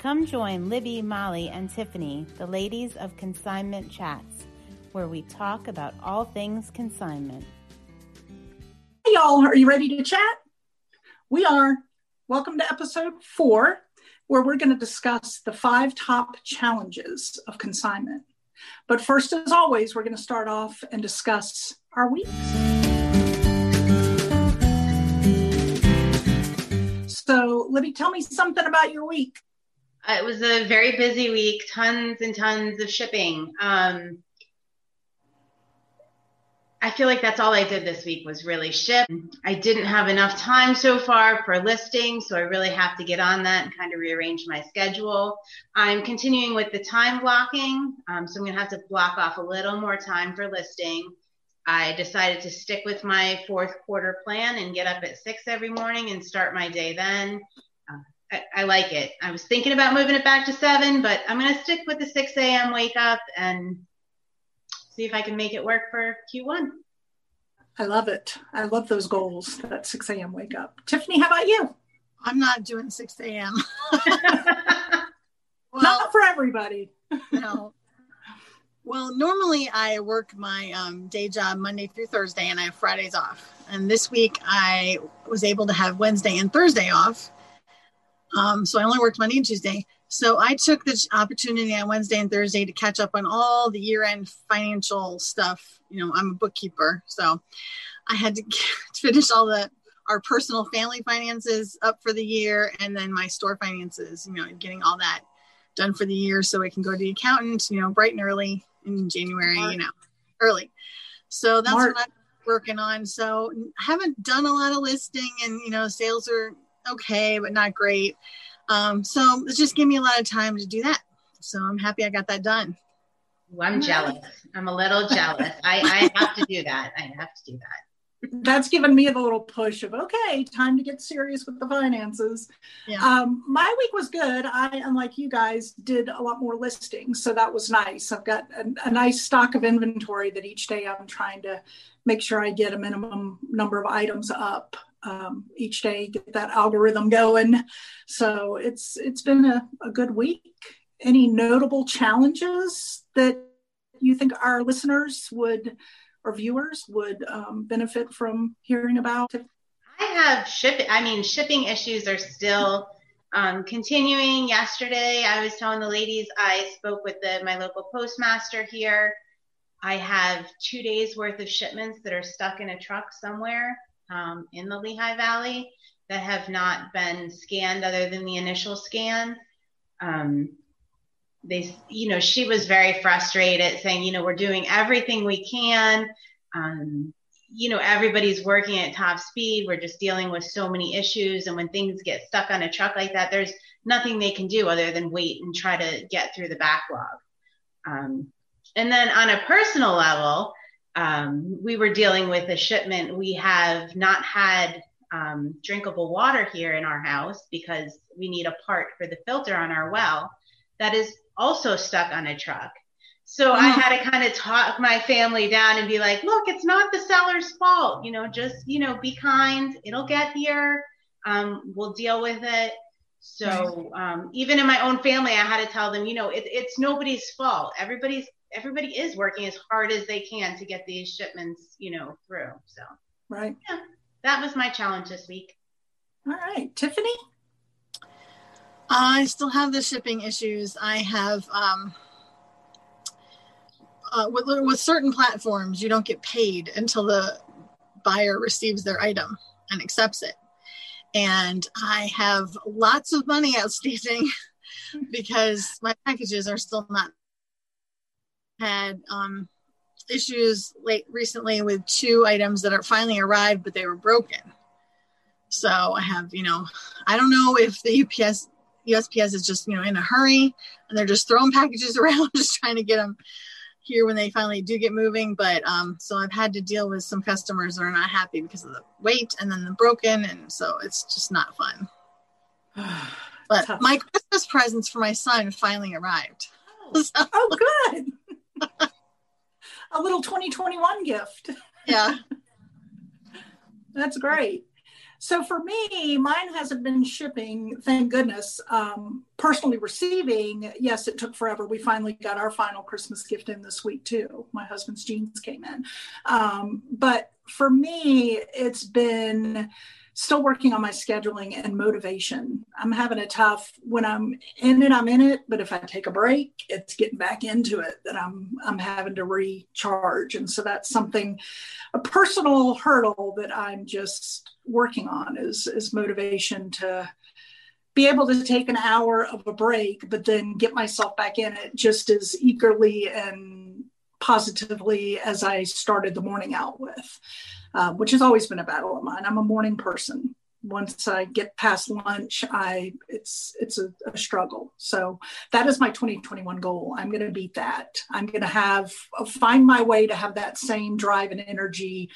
Come join Libby, Molly, and Tiffany, the ladies of Consignment Chats, where we talk about all things consignment. Hey, y'all, are you ready to chat? We are. Welcome to episode four, where we're going to discuss the five top challenges of consignment. But first, as always, we're going to start off and discuss our weeks. So, Libby, tell me something about your week. Uh, it was a very busy week, tons and tons of shipping. Um, I feel like that's all I did this week was really ship. I didn't have enough time so far for listing, so I really have to get on that and kind of rearrange my schedule. I'm continuing with the time blocking, um, so I'm going to have to block off a little more time for listing. I decided to stick with my fourth quarter plan and get up at six every morning and start my day then. I, I, like it. I was thinking about moving it back to seven, but I'm going to stick with the 6 a.m. wake up and see if I can make it work for Q1. I love it. I love those goals, that 6 a.m. wake up. Tiffany, how about you? I'm not doing 6 a.m. well, not for everybody. no. Well, normally I work my um, day job Monday through Thursday and I have Fridays off. And this week I was able to have Wednesday and Thursday off. Um, so I only worked Monday and Tuesday. So I took this opportunity on Wednesday and Thursday to catch up on all the year end financial stuff. You know, I'm a bookkeeper. So I had to finish all the our personal family finances up for the year and then my store finances, you know, getting all that done for the year so I can go to the accountant, you know, bright and early in January, you know, early. So that's what I'm working on. So I haven't done a lot of listing and, you know, sales are okay, but not great. Um, so it's just give me a lot of time to do that. So I'm happy I got that done. I'm jealous. I'm a little jealous. I, I have to do that. I have to do that that's given me the little push of okay time to get serious with the finances yeah. um, my week was good i unlike you guys did a lot more listings so that was nice i've got a, a, nice stock of inventory that each day i'm trying to make sure i get a minimum number of items up um, each day get that algorithm going so it's it's been a, a good week any notable challenges that you think our listeners would or viewers would um, benefit from hearing about? I have shipping. I mean, shipping issues are still um, continuing. Yesterday, I was telling the ladies I spoke with the, my local postmaster here. I have two days worth of shipments that are stuck in a truck somewhere um, in the Lehigh Valley that have not been scanned other than the initial scan. Um, they, you know, she was very frustrated saying, you know, we're doing everything we can. Um, you know, everybody's working at top speed. We're just dealing with so many issues. And when things get stuck on a truck like that, there's nothing they can do other than wait and try to get through the backlog. Um, and then on a personal level, um, we were dealing with a shipment. We have not had um, drinkable water here in our house because we need a part for the filter on our well that is also stuck on a truck. So I mm. had to kind of talk my family down and be like, look, it's not the seller's fault. You know, just, you know, be kind. It'll get here. Um, we'll deal with it. So um, even in my own family, I had to tell them, you know, it, it's nobody's fault. Everybody's everybody is working as hard as they can to get these shipments, you know, through. So right. Yeah, that was my challenge this week. All right, Tiffany. I still have the shipping issues. I have um, uh, with, with certain platforms, you don't get paid until the buyer receives their item and accepts it. And I have lots of money outstanding because my packages are still not had um, issues late recently with two items that are finally arrived, but they were broken. So I have, you know, I don't know if the UPS USPS is just you know in a hurry and they're just throwing packages around, just trying to get them here when they finally do get moving. But um, so I've had to deal with some customers that are not happy because of the weight and then the broken, and so it's just not fun. but Tough. my Christmas presents for my son finally arrived. Oh, so. oh good. a little 2021 gift. Yeah. That's great. So for me, mine hasn't been shipping, thank goodness. Um, personally receiving, yes, it took forever. We finally got our final Christmas gift in this week too. My husband's jeans came in. Um, but for me, it's been still working on my scheduling and motivation. I'm having a tough when I'm in it, I'm in it, but if I take a break, it's getting back into it that I'm I'm having to recharge. And so that's something a personal hurdle that I'm just working on is is motivation to be able to take an hour of a break, but then get myself back in it just as eagerly and positively as I started the morning out with uh, which has always been a battle of mine. I'm a morning person. Once I get past lunch, I it's it's a, a struggle. So that is my 2021 goal. I'm going to beat that. I'm going to have uh, find my way to have that same drive and energy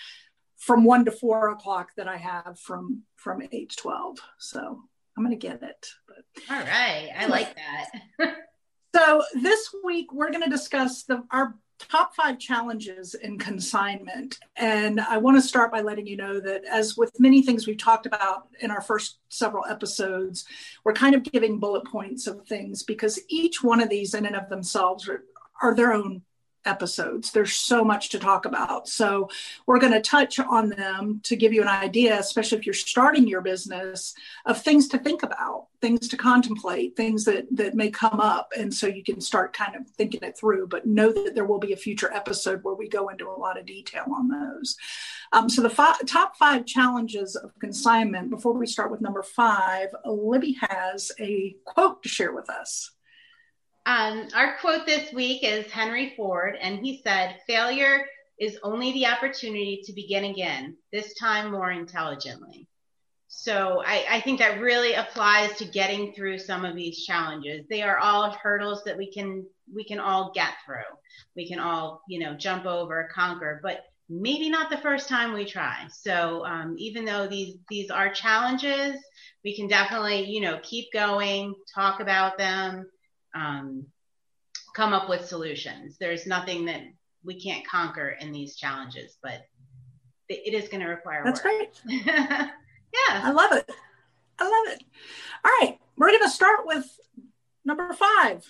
from one to four o'clock that I have from from eight to twelve. So I'm going to get it. But all right, I like that. so this week we're going to discuss the our top five challenges in consignment. And I want to start by letting you know that, as with many things we've talked about in our first several episodes, we're kind of giving bullet points of things because each one of these, in and of themselves, are, are their own episodes. There's so much to talk about. So we're going to touch on them to give you an idea, especially if you're starting your business, of things to think about, things to contemplate, things that that may come up. And so you can start kind of thinking it through, but know that there will be a future episode where we go into a lot of detail on those. Um, so the fi- top five challenges of consignment, before we start with number five, Libby has a quote to share with us. Um, our quote this week is Henry Ford, and he said, Failure is only the opportunity to begin again, this time more intelligently. So I, I, think that really applies to getting through some of these challenges. They are all hurdles that we can we can all get through. We can all you know jump over, conquer, but maybe not the first time we try. So um, even though these these are challenges, we can definitely you know keep going, talk about them, um, come up with solutions. There's nothing that we can't conquer in these challenges, but it is going to require work That's work. great. yeah. I love it. I love it. All right. We're going to start with number five.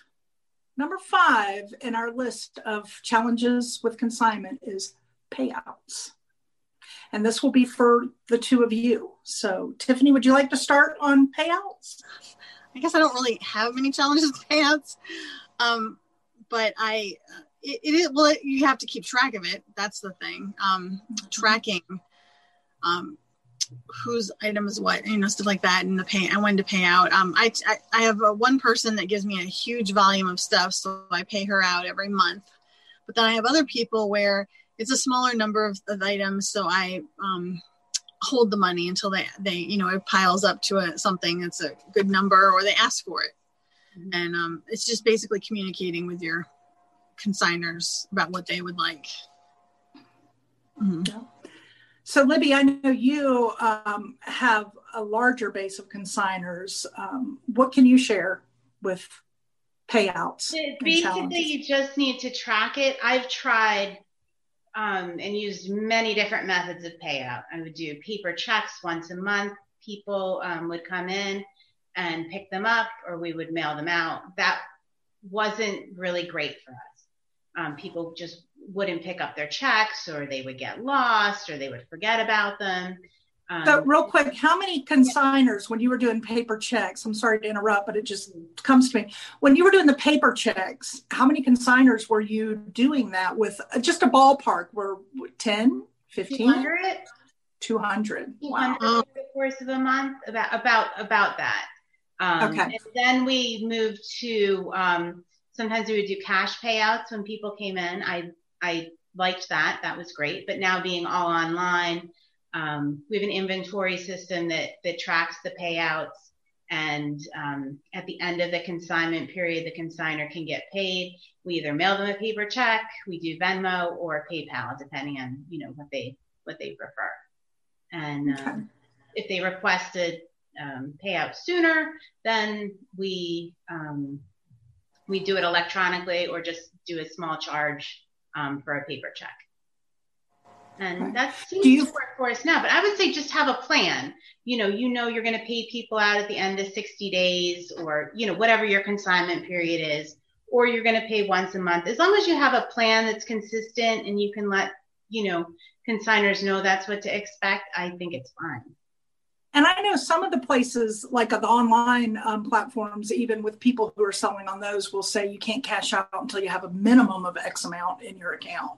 Number five in our list of challenges with consignment is payouts. And this will be for the two of you. So, Tiffany, would you like to start on payouts? I guess I don't really have many challenges with payouts. Um, but I, it, it is, well, you have to keep track of it. That's the thing. Um, tracking, um, whose item is what, you know, stuff like that, and the pay, and when to pay out. Um, I, I, I have a, one person that gives me a huge volume of stuff, so I pay her out every month. But then I have other people where it's a smaller number of, of items, so I, um, hold the money until they they you know it piles up to a, something that's a good number or they ask for it. Mm-hmm. and um, it's just basically communicating with your consigners about what they would like. Mm-hmm. so libby i know you um, have a larger base of consigners um, what can you share with payouts basically you just need to track it. I've tried um, and used many different methods of payout. I would do paper checks once a month. People um, would come in and pick them up, or we would mail them out. That wasn't really great for us. Um, people just wouldn't pick up their checks, or they would get lost, or they would forget about them. Um, so, real quick, how many consigners when you were doing paper checks? I'm sorry to interrupt, but it just comes to me. When you were doing the paper checks, how many consigners were you doing that with? Uh, just a ballpark, were 10, 15? 200. 200. Wow. Over the course of a month, about about about that. Um, okay. And then we moved to um, sometimes we would do cash payouts when people came in. I I liked that. That was great. But now being all online um, we have an inventory system that that tracks the payouts, and um, at the end of the consignment period, the consigner can get paid. We either mail them a paper check, we do Venmo or PayPal, depending on you know what they what they prefer. And um, if they requested um, payout sooner, then we um, we do it electronically or just do a small charge um, for a paper check. And that seems you, to work for us now. But I would say just have a plan. You know, you know you're going to pay people out at the end of 60 days or, you know, whatever your consignment period is, or you're going to pay once a month. As long as you have a plan that's consistent and you can let, you know, consigners know that's what to expect, I think it's fine. And I know some of the places, like the online um, platforms, even with people who are selling on those, will say you can't cash out until you have a minimum of X amount in your account.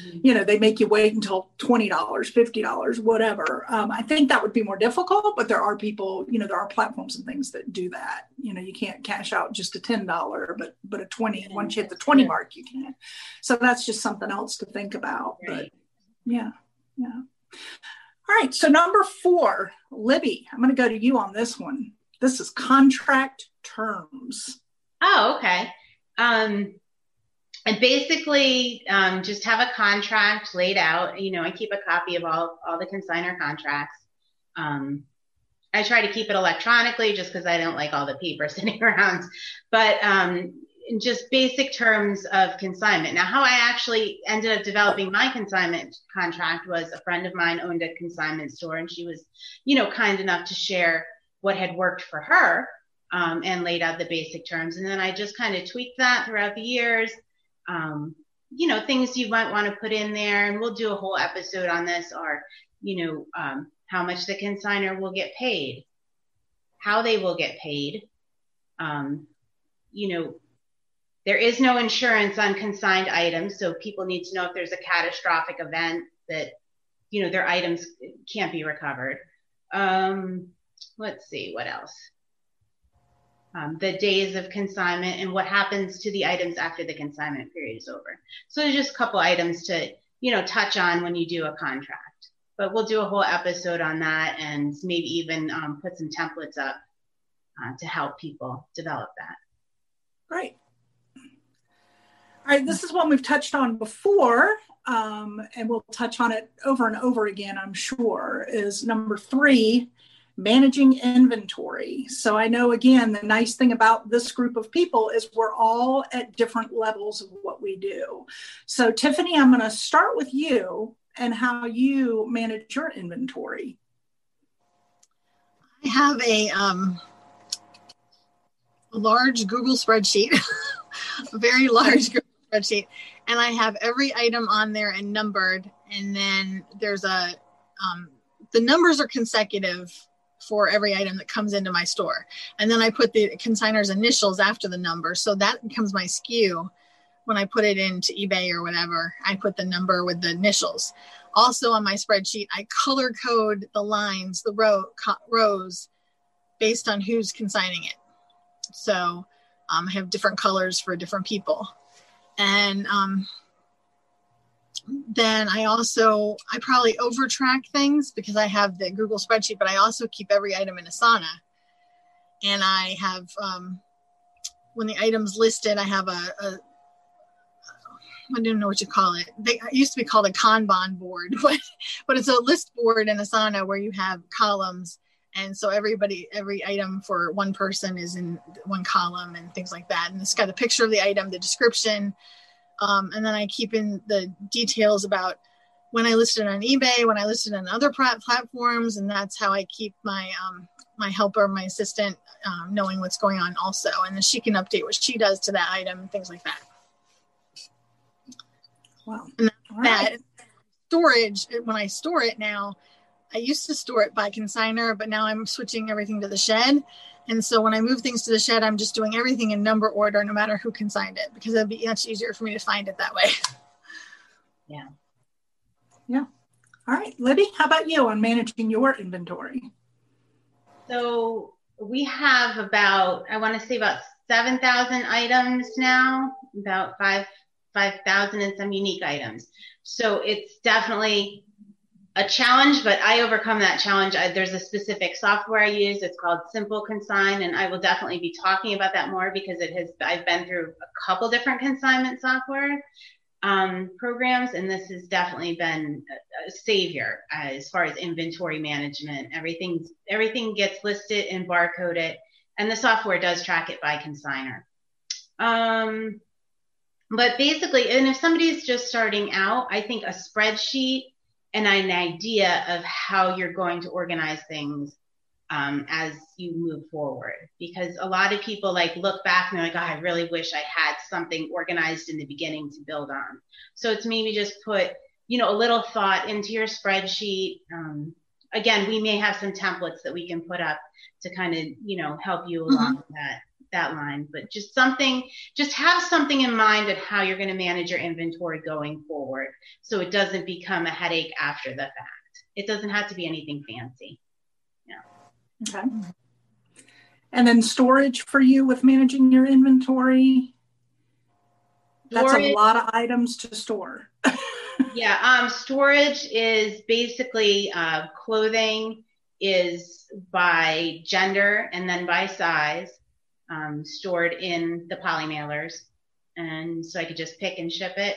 Mm-hmm. You know, they make you wait until $20, $50, whatever. Um, I think that would be more difficult, but there are people, you know, there are platforms and things that do that. You know, you can't cash out just a $10, but but a 20, mm-hmm. once you hit the 20 mark, you can. So that's just something else to think about. Right. But yeah, yeah. All right, so number four, Libby, I'm going to go to you on this one. This is contract terms. Oh, okay. Um, and basically, um, just have a contract laid out. You know, I keep a copy of all all the consigner contracts. Um, I try to keep it electronically just because I don't like all the paper sitting around. But um, in just basic terms of consignment. Now, how I actually ended up developing my consignment contract was a friend of mine owned a consignment store, and she was, you know, kind enough to share what had worked for her um, and laid out the basic terms. And then I just kind of tweaked that throughout the years. Um, you know, things you might want to put in there, and we'll do a whole episode on this, are, you know, um, how much the consigner will get paid, how they will get paid, um, you know, there is no insurance on consigned items, so people need to know if there's a catastrophic event that you know their items can't be recovered. Um, let's see what else. Um, the days of consignment and what happens to the items after the consignment period is over. So there's just a couple items to you know touch on when you do a contract. But we'll do a whole episode on that and maybe even um, put some templates up uh, to help people develop that. Great. All right, this is one we've touched on before, um, and we'll touch on it over and over again, I'm sure, is number three, managing inventory. So I know, again, the nice thing about this group of people is we're all at different levels of what we do. So, Tiffany, I'm going to start with you and how you manage your inventory. I have a, um, large Google spreadsheet, a very large spreadsheet and I have every item on there and numbered. And then there's a, um, the numbers are consecutive for every item that comes into my store. And then I put the consigner's initials after the number. So that becomes my SKU. When I put it into eBay or whatever, I put the number with the initials. Also on my spreadsheet, I color code the lines, the row, co- rows based on who's consigning it. So um, I have different colors for different people and um, then I also I probably over track things because I have the Google spreadsheet, but I also keep every item in Asana, and I have um, when the items listed, I have a, a I don't know what you call it. They it used to be called a Kanban board, but but it's a list board in Asana where you have columns, and so everybody every item for one person is in one column and things like that. And it's got a picture of the item, the description, um, and then I keep in the details about when I listed on eBay, when I listed on other platforms, and that's how I keep my um, my helper, my assistant, um, knowing what's going on also, and then she can update what she does to that item and things like that. Wow. And that right. storage, when I store it now, I used to store it by consigner, but now I'm switching everything to the shed. And so when I move things to the shed, I'm just doing everything in number order, no matter who consigned it, because it'd be much easier for me to find it that way. Yeah. Yeah. All right, Libby, how about you on managing your inventory? So we have about, I want to say about 7,000 items now, about five, 5,000 and some unique items. So it's definitely a challenge, but I overcome that challenge. I, there's a specific software I use. It's called Simple Consign, and I will definitely be talking about that more because it has. I've been through a couple different consignment software um, programs, and this has definitely been a, savior as far as inventory management. Everything everything gets listed and barcoded, and the software does track it by consigner. Um, but basically, and if somebody's just starting out, I think a spreadsheet and an idea of how you're going to organize things um, as you move forward. Because a lot of people like look back and they're like, oh, I really wish I had something organized in the beginning to build on. So it's maybe just put, you know, a little thought into your spreadsheet. Um, again, we may have some templates that we can put up to kind of, you know, help you mm-hmm. along mm-hmm. that that line, but just something, just have something in mind of how you're going to manage your inventory going forward so it doesn't become a headache after the fact. It doesn't have to be anything fancy. Yeah. Okay. And then storage for you with managing your inventory. That's storage, a lot of items to store. yeah, um, storage is basically uh, clothing is by gender and then by size um, stored in the poly mailers. And so I could just pick and ship it.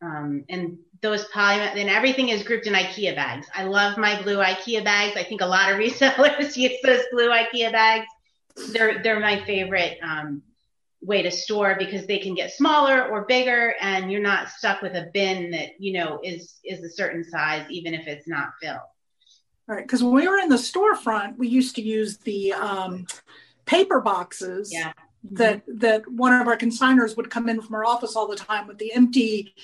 Um, and those poly, and everything is grouped in IKEA bags. I love my blue IKEA bags. I think a lot of resellers use those blue IKEA bags. They're, they're my favorite um, way to store because they can get smaller or bigger and you're not stuck with a bin that, you know, is, is a certain size, even if it's not filled. All right. Because when we were in the storefront, we used to use the, um, paper boxes yeah. Mm-hmm. that that one of our consigners would come in from our office all the time with the empty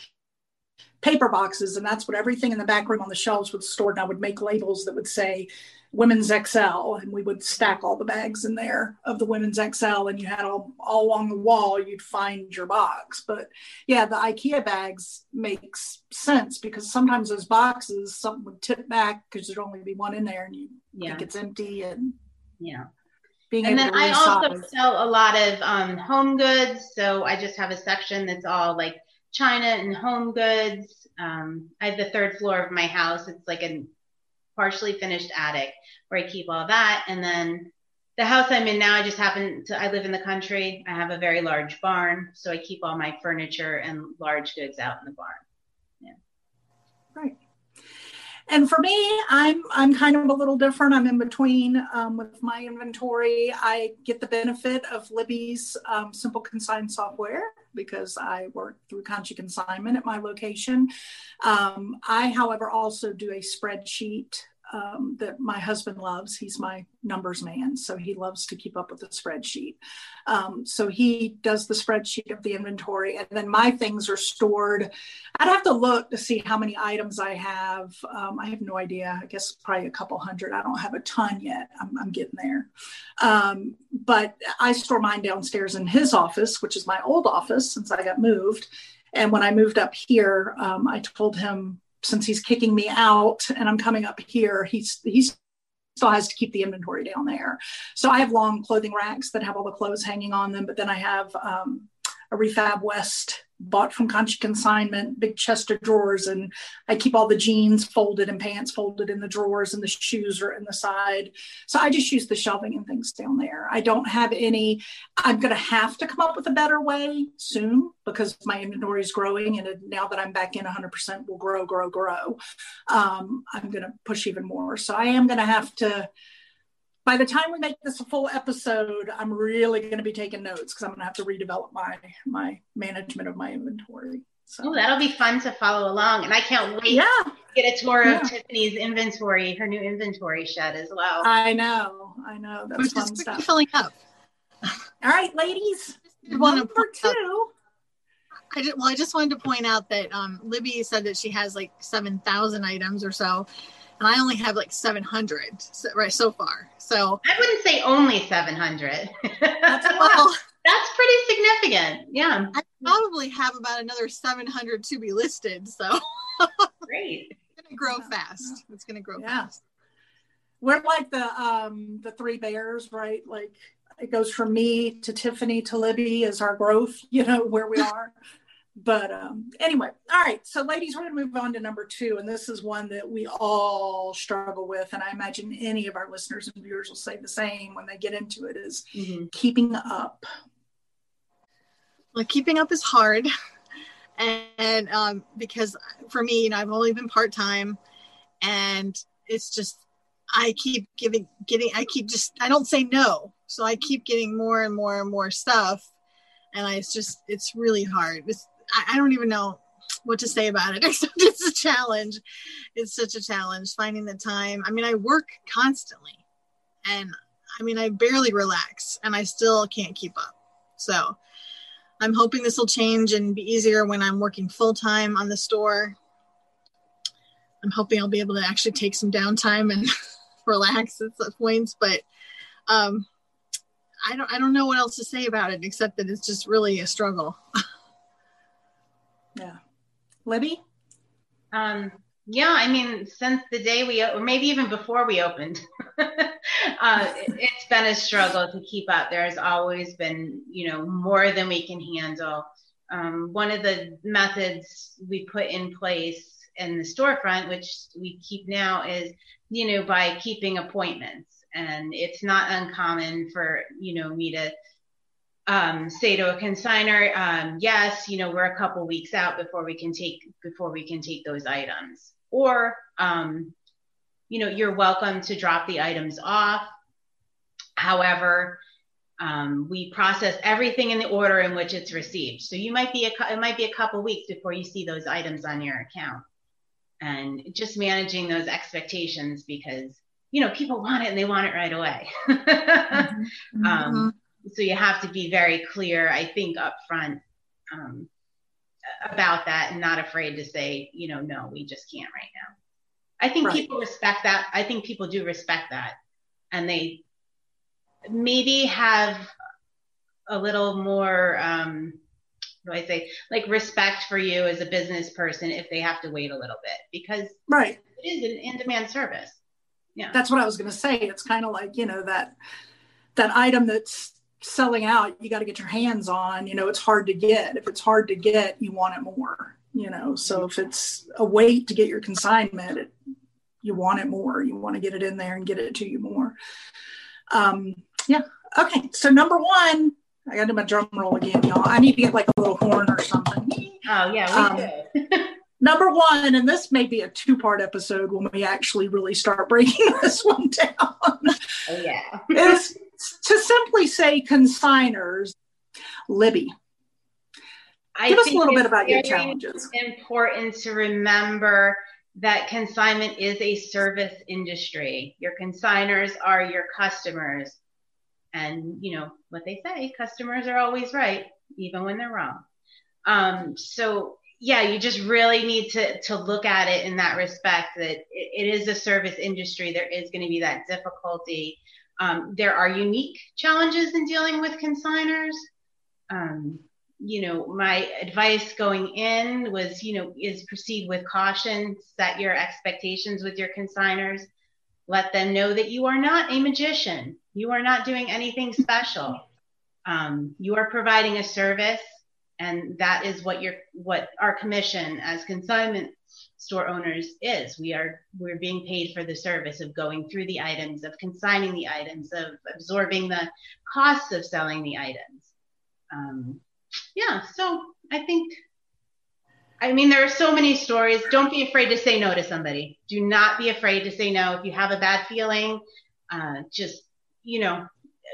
paper boxes and that's what everything in the back room on the shelves was stored and i would make labels that would say women's xl and we would stack all the bags in there of the women's xl and you had all, all along the wall you'd find your box but yeah the ikea bags makes sense because sometimes those boxes something would tip back because there'd only be one in there and you yeah. think it's empty and yeah being and then I also sell a lot of um, home goods. So I just have a section that's all like China and home goods. Um, I have the third floor of my house. It's like a partially finished attic where I keep all that. And then the house I'm in now, I just happen to, I live in the country. I have a very large barn. So I keep all my furniture and large goods out in the barn. Yeah. Right and for me i'm i'm kind of a little different. I'm in between um, with my inventory. I get the benefit of libby's um, simple consign software because i work through conchi consignment at my location. Um, i however also do a spreadsheet um, that my husband loves. He's my numbers man, so he loves to keep up with the spreadsheet. Um, so he does the spreadsheet of the inventory, and then my things are stored. I'd have to look to see how many items I have. Um, I have no idea. I guess probably a couple hundred. I don't have a ton yet. I'm, I'm getting there. Um, but I store mine downstairs in his office, which is my old office since I got moved. And when I moved up here, um, I told him since he's kicking me out and I'm coming up here, he's he's still has to keep the inventory down there. So I have long clothing racks that have all the clothes hanging on them, but then I have um, a Refab West bought from Conchi Consignment, big chest of drawers, and I keep all the jeans folded and pants folded in the drawers, and the shoes are in the side. So I just use the shelving and things down there. I don't have any. I'm going to have to come up with a better way soon because my inventory is growing, and now that I'm back in 100%, will grow, grow, grow. Um, I'm going to push even more. So I am going to have to by the time we make this a full episode, I'm really going to be taking notes because I'm going to have to redevelop my my management of my inventory. So oh, that'll be fun to follow along, and I can't wait yeah. to get a tour yeah. of Tiffany's inventory, her new inventory shed as well. I know, I know. That's fun stuff. Filling up. All right, ladies. Number two. I just, well, I just wanted to point out that um, Libby said that she has like seven thousand items or so, and I only have like seven hundred so, right so far. So I wouldn't say only 700. That's, well, that's pretty significant. Yeah. I probably have about another 700 to be listed. So great. it's going to grow fast. It's going to grow yeah. fast. We're like the um the three bears, right? Like it goes from me to Tiffany to Libby is our growth, you know, where we are but um, anyway, all right. So, ladies, we're going to move on to number two, and this is one that we all struggle with, and I imagine any of our listeners and viewers will say the same when they get into it: is mm-hmm. keeping up. Well, keeping up is hard, and um, because for me, you know, I've only been part time, and it's just I keep giving, getting, I keep just, I don't say no, so I keep getting more and more and more stuff and I, it's just it's really hard. It's I, I don't even know. what to say about it except it's a challenge. It's such a challenge finding the time. I mean, I work constantly and I mean, I barely relax and I still can't keep up. So I'm hoping this will change and be easier when I'm working full time on the store. I'm hoping I'll be able to actually take some downtime and relax at some points, but um, I don't I don't know what else to say about it except that it's just really a struggle. Libby? Um, yeah, I mean, since the day we, or maybe even before we opened, uh, it, has been a struggle to keep up. There's always been, you know, more than we can handle. Um, one of the methods we put in place in the storefront, which we keep now, is, you know, by keeping appointments. And it's not uncommon for, you know, me to um, say to a consigner, um, yes, you know, we're a couple weeks out before we can take before we can take those items, or um, you know, you're welcome to drop the items off. However, um, we process everything in the order in which it's received. So you might be a it might be a couple weeks before you see those items on your account, and just managing those expectations because you know people want it and they want it right away. mm-hmm. um, mm-hmm so you have to be very clear, I think, up front um, about that and not afraid to say, you know, no, we just can't right now. I think right. people respect that. I think people do respect that. And they maybe have a little more, um, what do I say, like respect for you as a business person if they have to wait a little bit because right. it is an in demand service. Yeah. That's what I was going to say. It's kind of like, you know, that, that item that's selling out you got to get your hands on you know it's hard to get. If it's hard to get you want it more you know? So if it's a wait to get your consignment it, you want it more. You want to get it in there and get it to you more. Um yeah. Okay so number one i gotta do my drum roll again y'all. I need to get like a little horn or something. Oh yeah we um, number one and this may be a two part episode when we actually really start breaking this one down. Oh yeah. Is to simply say consigners, Libby. I Give us a little bit about your challenges. Important to remember that consignment is a service industry. Your consigners are your customers. And you know what they say, customers are always right, even when they're wrong. Um, so yeah, you just really need to to look at it in that respect that it, it is a service industry. There is going to be that difficulty um, there are unique challenges in dealing with consigners. Um, you know, my advice going in was, you know, is proceed with caution, set your expectations with your consigners, let them know that you are not a magician. You are not doing anything special. Um, you are providing a service, and that is what your what our commission as consignment store owners is. We are we're being paid for the service of going through the items, of consigning the items, of absorbing the costs of selling the items. Um, yeah, so I think. I mean, there are so many stories. Don't be afraid to say no to somebody. Do not be afraid to say no. If you have a bad feeling, uh, just, you know,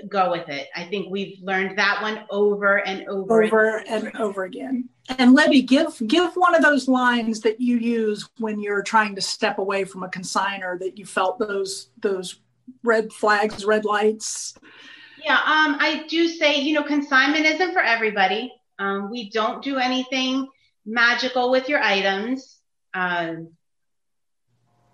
go with it. I think we've learned that one over and over, over and over again. And Libby, give give one of those lines that you use when you're trying to step away from a consigner that you felt those those red flags, red lights. Yeah, um, I do say, you know, consignment isn't for everybody. Um, we don't do anything magical with your items. Um,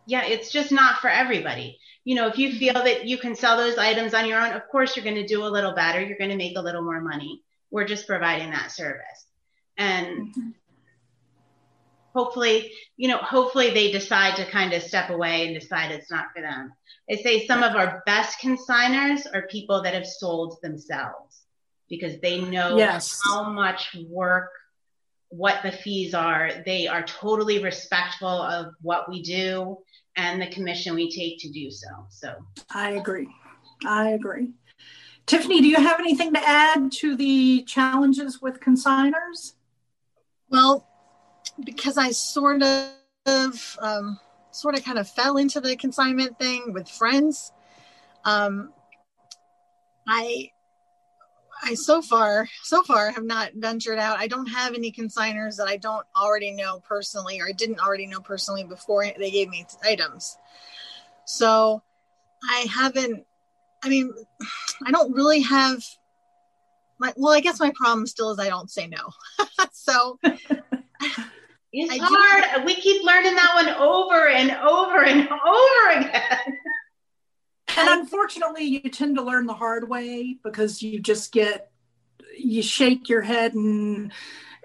yeah, it's just not for everybody. You know, if you feel that you can sell those items on your own, of course you're going to do a little better. You're going to make a little more money. We're just providing that service and mm-hmm. hopefully you know hopefully they decide to kind of step away and decide it's not for them i say some of our best consigners are people that have sold themselves because they know yes. how much work what the fees are they are totally respectful of what we do and the commission we take to do so so. I agree. I agree. Tiffany do you have anything to add to the challenges with consigners well, because I sort of, um, sort of kind of fell into the consignment thing with friends. Um, I I so far, so far have not ventured out. I don't have any consigners that I don't already know personally or I didn't already know personally before they gave me items. So I haven't, I mean, I don't really have my, well, I guess my problem still is I don't say no. so it's I hard. Do, we keep learning that one over and over and over again. And unfortunately, you tend to learn the hard way because you just get, you shake your head and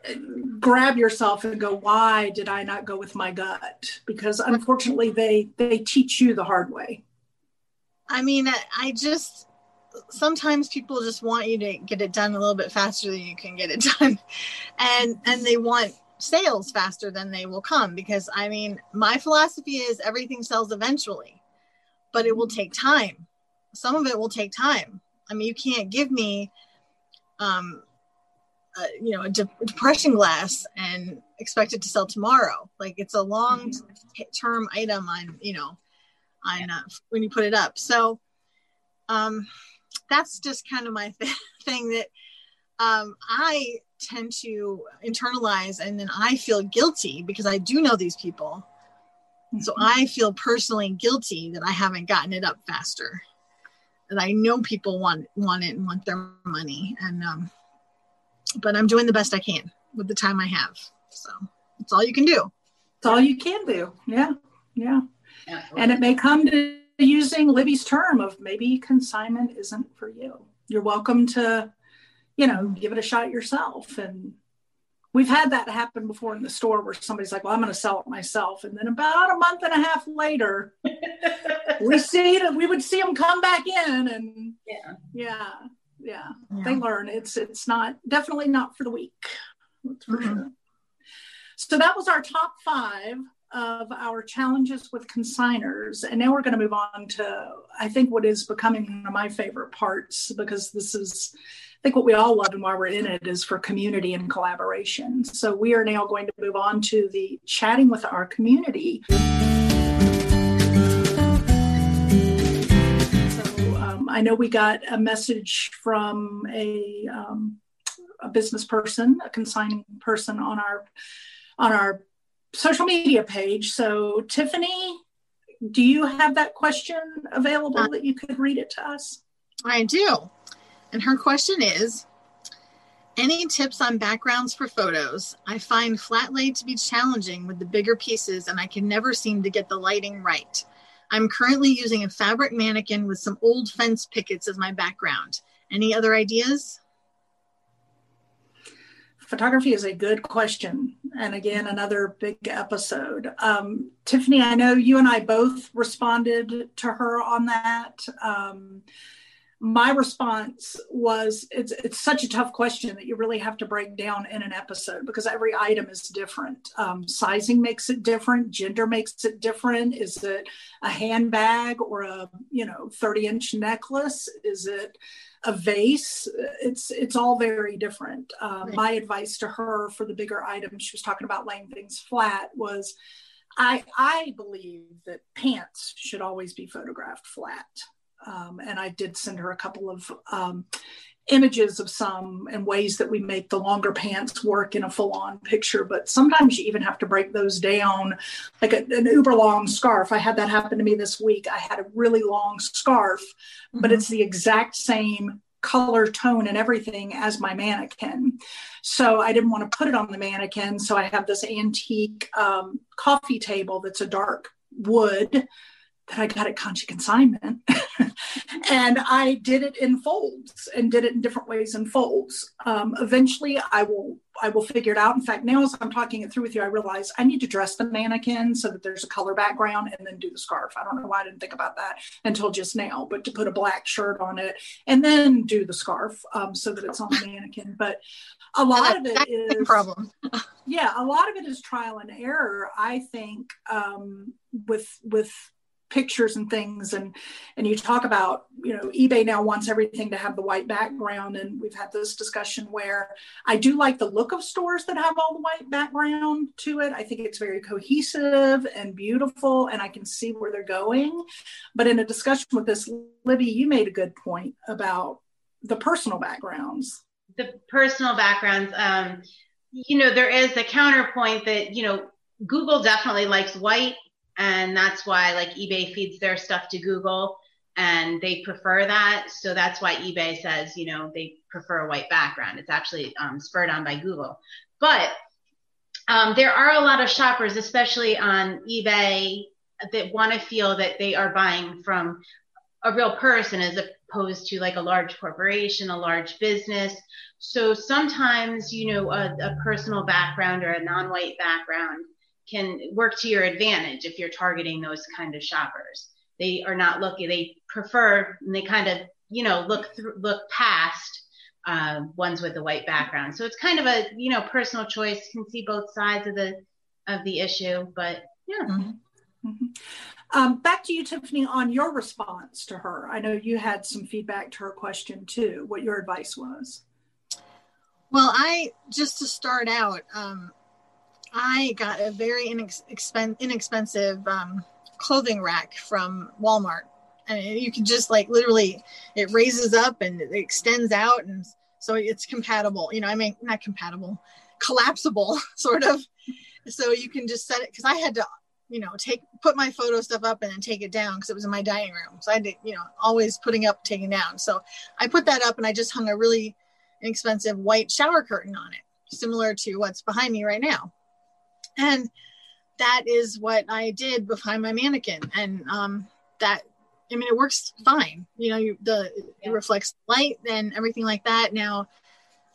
uh, grab yourself and go, why did I not go with my gut? Because unfortunately, they they teach you the hard way. I mean, I just sometimes people just want you to get it done a little bit faster than you can get it done, and and they want sales faster than they will come because I mean, my philosophy is everything sells eventually but it will take time. Some of it will take time. I mean, you can't give me, um, uh, you know, a, de- depression glass and expect it to sell tomorrow. Like it's a long mm-hmm. term item on, you know, on uh, when you put it up. So um, that's just kind of my th- thing that um, I tend to internalize and then I feel guilty because I do know these people so I feel personally guilty that I haven't gotten it up faster. And I know people want want it and want their money. And um, but I'm doing the best I can with the time I have. So it's all you can do. It's all you can do. Yeah. Yeah. And it may come to using Libby's term of maybe consignment isn't for you. You're welcome to, you know, give it a shot yourself and we've had that happen before in the store where somebody's like, well, I'm going to sell it myself. And then about a month and a half later, we see it, we would see them come back in and yeah, yeah, yeah, yeah. they learn it's, it's not definitely not for the weak. That's for mm-hmm. sure. So that was our top five of our challenges with consigners. And now we're going to move on to, I think, what is becoming one of my favorite parts because this is, I think what we all love and why we're in it is for community and collaboration. So we are now going to move on to the chatting with our community. So um, I know we got a message from a, um, a business person, a consigning person on our on our social media page. So Tiffany, do you have that question available that you could read it to us? I do. And her question is Any tips on backgrounds for photos? I find flat laid to be challenging with the bigger pieces, and I can never seem to get the lighting right. I'm currently using a fabric mannequin with some old fence pickets as my background. Any other ideas? Photography is a good question. And again, another big episode. Um, Tiffany, I know you and I both responded to her on that. Um, my response was it's it's such a tough question that you really have to break down in an episode because every item is different. Um, sizing makes it different. Gender makes it different. Is it a handbag or a you know 30 inch necklace? Is it a vase? It's it's all very different. Uh, right. my advice to her for the bigger items she was talking about laying things flat was I, I believe that pants should always be photographed flat. Um, and I did send her a couple of um, images of some and ways that we make the longer pants work in a full on picture. But sometimes you even have to break those down, like a, an uber long scarf. I had that happen to me this week. I had a really long scarf, mm-hmm. but it's the exact same color tone and everything as my mannequin. So I didn't want to put it on the mannequin. So I have this antique um, coffee table that's a dark wood that I got at Conchi Consignment. and I did it in folds and did it in different ways in folds. Um, eventually I will I will figure it out. In fact, now as I'm talking it through with you, I realize I need to dress the mannequin so that there's a color background and then do the scarf. I don't know why I didn't think about that until just now, but to put a black shirt on it and then do the scarf um, so that it's on the mannequin. But a lot of it is problem. yeah, a lot of it is trial and error. I think um, with with pictures and things and and you talk about you know ebay now wants everything to have the white background and we've had this discussion where i do like the look of stores that have all the white background to it i think it's very cohesive and beautiful and i can see where they're going but in a discussion with this libby you made a good point about the personal backgrounds. The personal backgrounds. Um, you know, there is the counterpoint that you know Google definitely likes white, and that's why like eBay feeds their stuff to Google, and they prefer that. So that's why eBay says you know they prefer a white background. It's actually um, spurred on by Google, but um, there are a lot of shoppers, especially on eBay, that want to feel that they are buying from a real person as opposed to like a large corporation, a large business. So sometimes, you know, a, a personal background or a non white background can work to your advantage if you're targeting those kind of shoppers. They are not looking, they prefer, and they kind of, you know, look through, look past uh, ones with a white background. So it's kind of a, you know, personal choice. You can see both sides of the, of the issue, but yeah. Mm-hmm. Mm-hmm. Um, back to you, Tiffany, on your response to her. I know you had some feedback to her question too, what your advice was. Well, I, just to start out, um, I got a very inexpen- inexpensive um, clothing rack from Walmart. And you can just like literally, it raises up and it extends out. And so it's compatible, you know, I mean, not compatible, collapsible sort of. So you can just set it because I had to you know, take put my photo stuff up and then take it down because it was in my dining room. So I did, you know, always putting up, taking down. So I put that up and I just hung a really inexpensive white shower curtain on it, similar to what's behind me right now. And that is what I did behind my mannequin. And um, that, I mean, it works fine. You know, you, the it reflects light and everything like that. Now,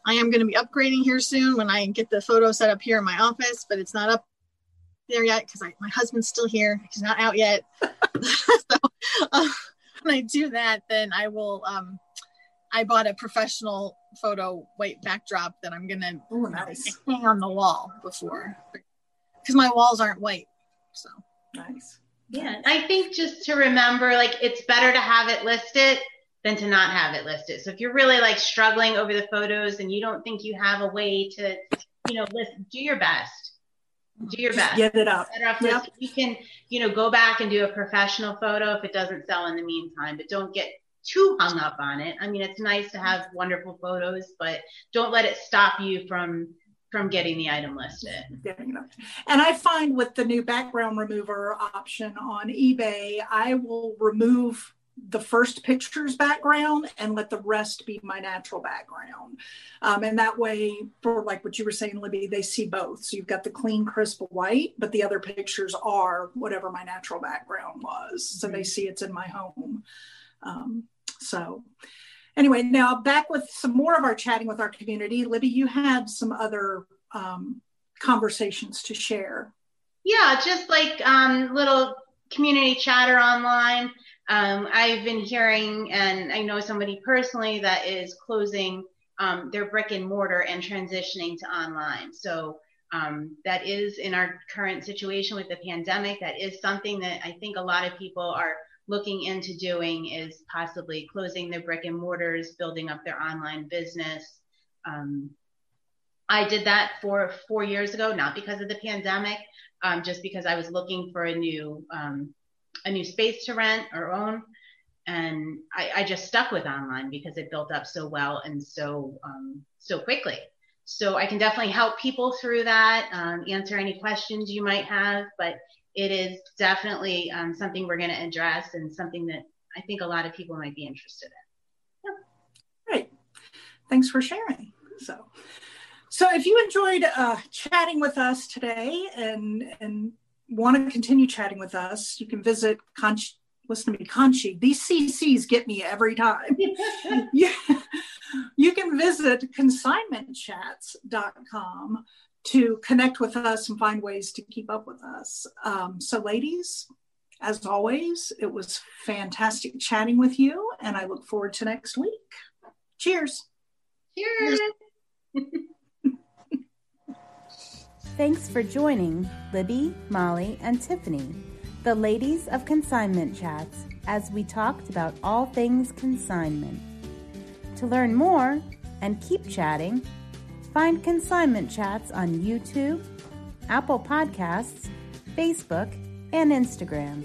I am going to be upgrading here soon when I get the photo set up here in my office, but it's not up there yet because my husband's still here. He's not out yet. so uh, when I do that, then I will. Um, I bought a professional photo white backdrop that I'm gonna Ooh, nice. hang on the wall before because my walls aren't white. So nice. Yeah, I think just to remember, like it's better to have it listed than to not have it listed. So if you're really like struggling over the photos and you don't think you have a way to, you know, list, do your best do your best. Get it up. Yep. You can, you know, go back and do a professional photo if it doesn't sell in the meantime, but don't get too hung up on it. I mean, it's nice to have wonderful photos, but don't let it stop you from from getting the item listed. And I find with the new background remover option on eBay, I will remove the first picture's background and let the rest be my natural background. Um, and that way, for like what you were saying, Libby, they see both. So you've got the clean, crisp white, but the other pictures are whatever my natural background was. So they see it's in my home. Um, so anyway, now back with some more of our chatting with our community. Libby, you had some other um, conversations to share. Yeah, just like um, little community chatter online. Um, I've been hearing, and I know somebody personally that is closing um, their brick and mortar and transitioning to online. So um, that is in our current situation with the pandemic. That is something that I think a lot of people are looking into doing is possibly closing their brick and mortars, building up their online business. Um, I did that for four years ago, not because of the pandemic, um, just because I was looking for a new um, a new space to rent or own. And I, I just stuck with online because it built up so well and so um, so quickly. So I can definitely help people through that, um, answer any questions you might have. But it is definitely um, something we're going to address and something that I think a lot of people might be interested in. Yeah. Great. Thanks for sharing. So, so if you enjoyed uh, chatting with us today and and want to continue chatting with us, you can visit Conch. Listen to me, Conchi. These CCs get me every time. you, you can visit consignmentchats.com to connect with us and find ways to keep up with us. Um, so, ladies, as always, it was fantastic chatting with you, and I look forward to next week. Cheers. Cheers. Thanks for joining Libby, Molly, and Tiffany, the ladies of Consignment Chats, as we talked about all things consignment. To learn more and keep chatting, find Consignment Chats on YouTube, Apple Podcasts, Facebook, and Instagram.